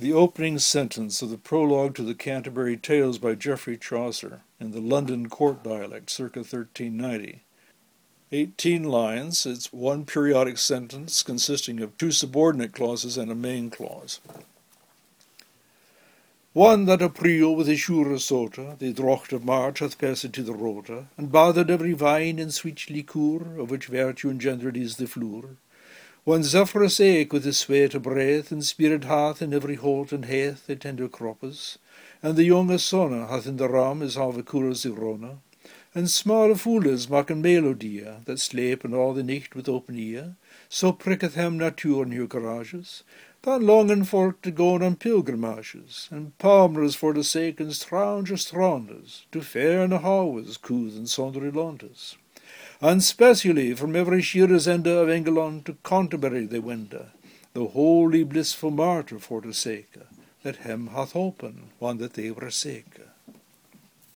The opening sentence of the prologue to the Canterbury Tales by Geoffrey Chaucer in the London court dialect circa 1390. Eighteen lines, it's one periodic sentence consisting of two subordinate clauses and a main clause. One that Aprille with a sure sota, the drocht of March hath passed to the rota, and bothered every vine and sweet liqueur, of which virtue engendered is the flour. One zephyrus eke with his sweet breath, and spirit hath in every holt and hath the tender croppers, and the young sonna hath in the ram his coolers irona, and small fooles maken melodia, that sleep in all the night with open ear, so pricketh him natuur in your garages, dan longen folk to go on pilgrimages, and palmers for the sake and strange strandes, to fair na houses, coos and sondry landes and specially from every sheer's ende of England to Canterbury they wende, the holy blissful martyr for the sake, that hem hath holpen, one that they were sake.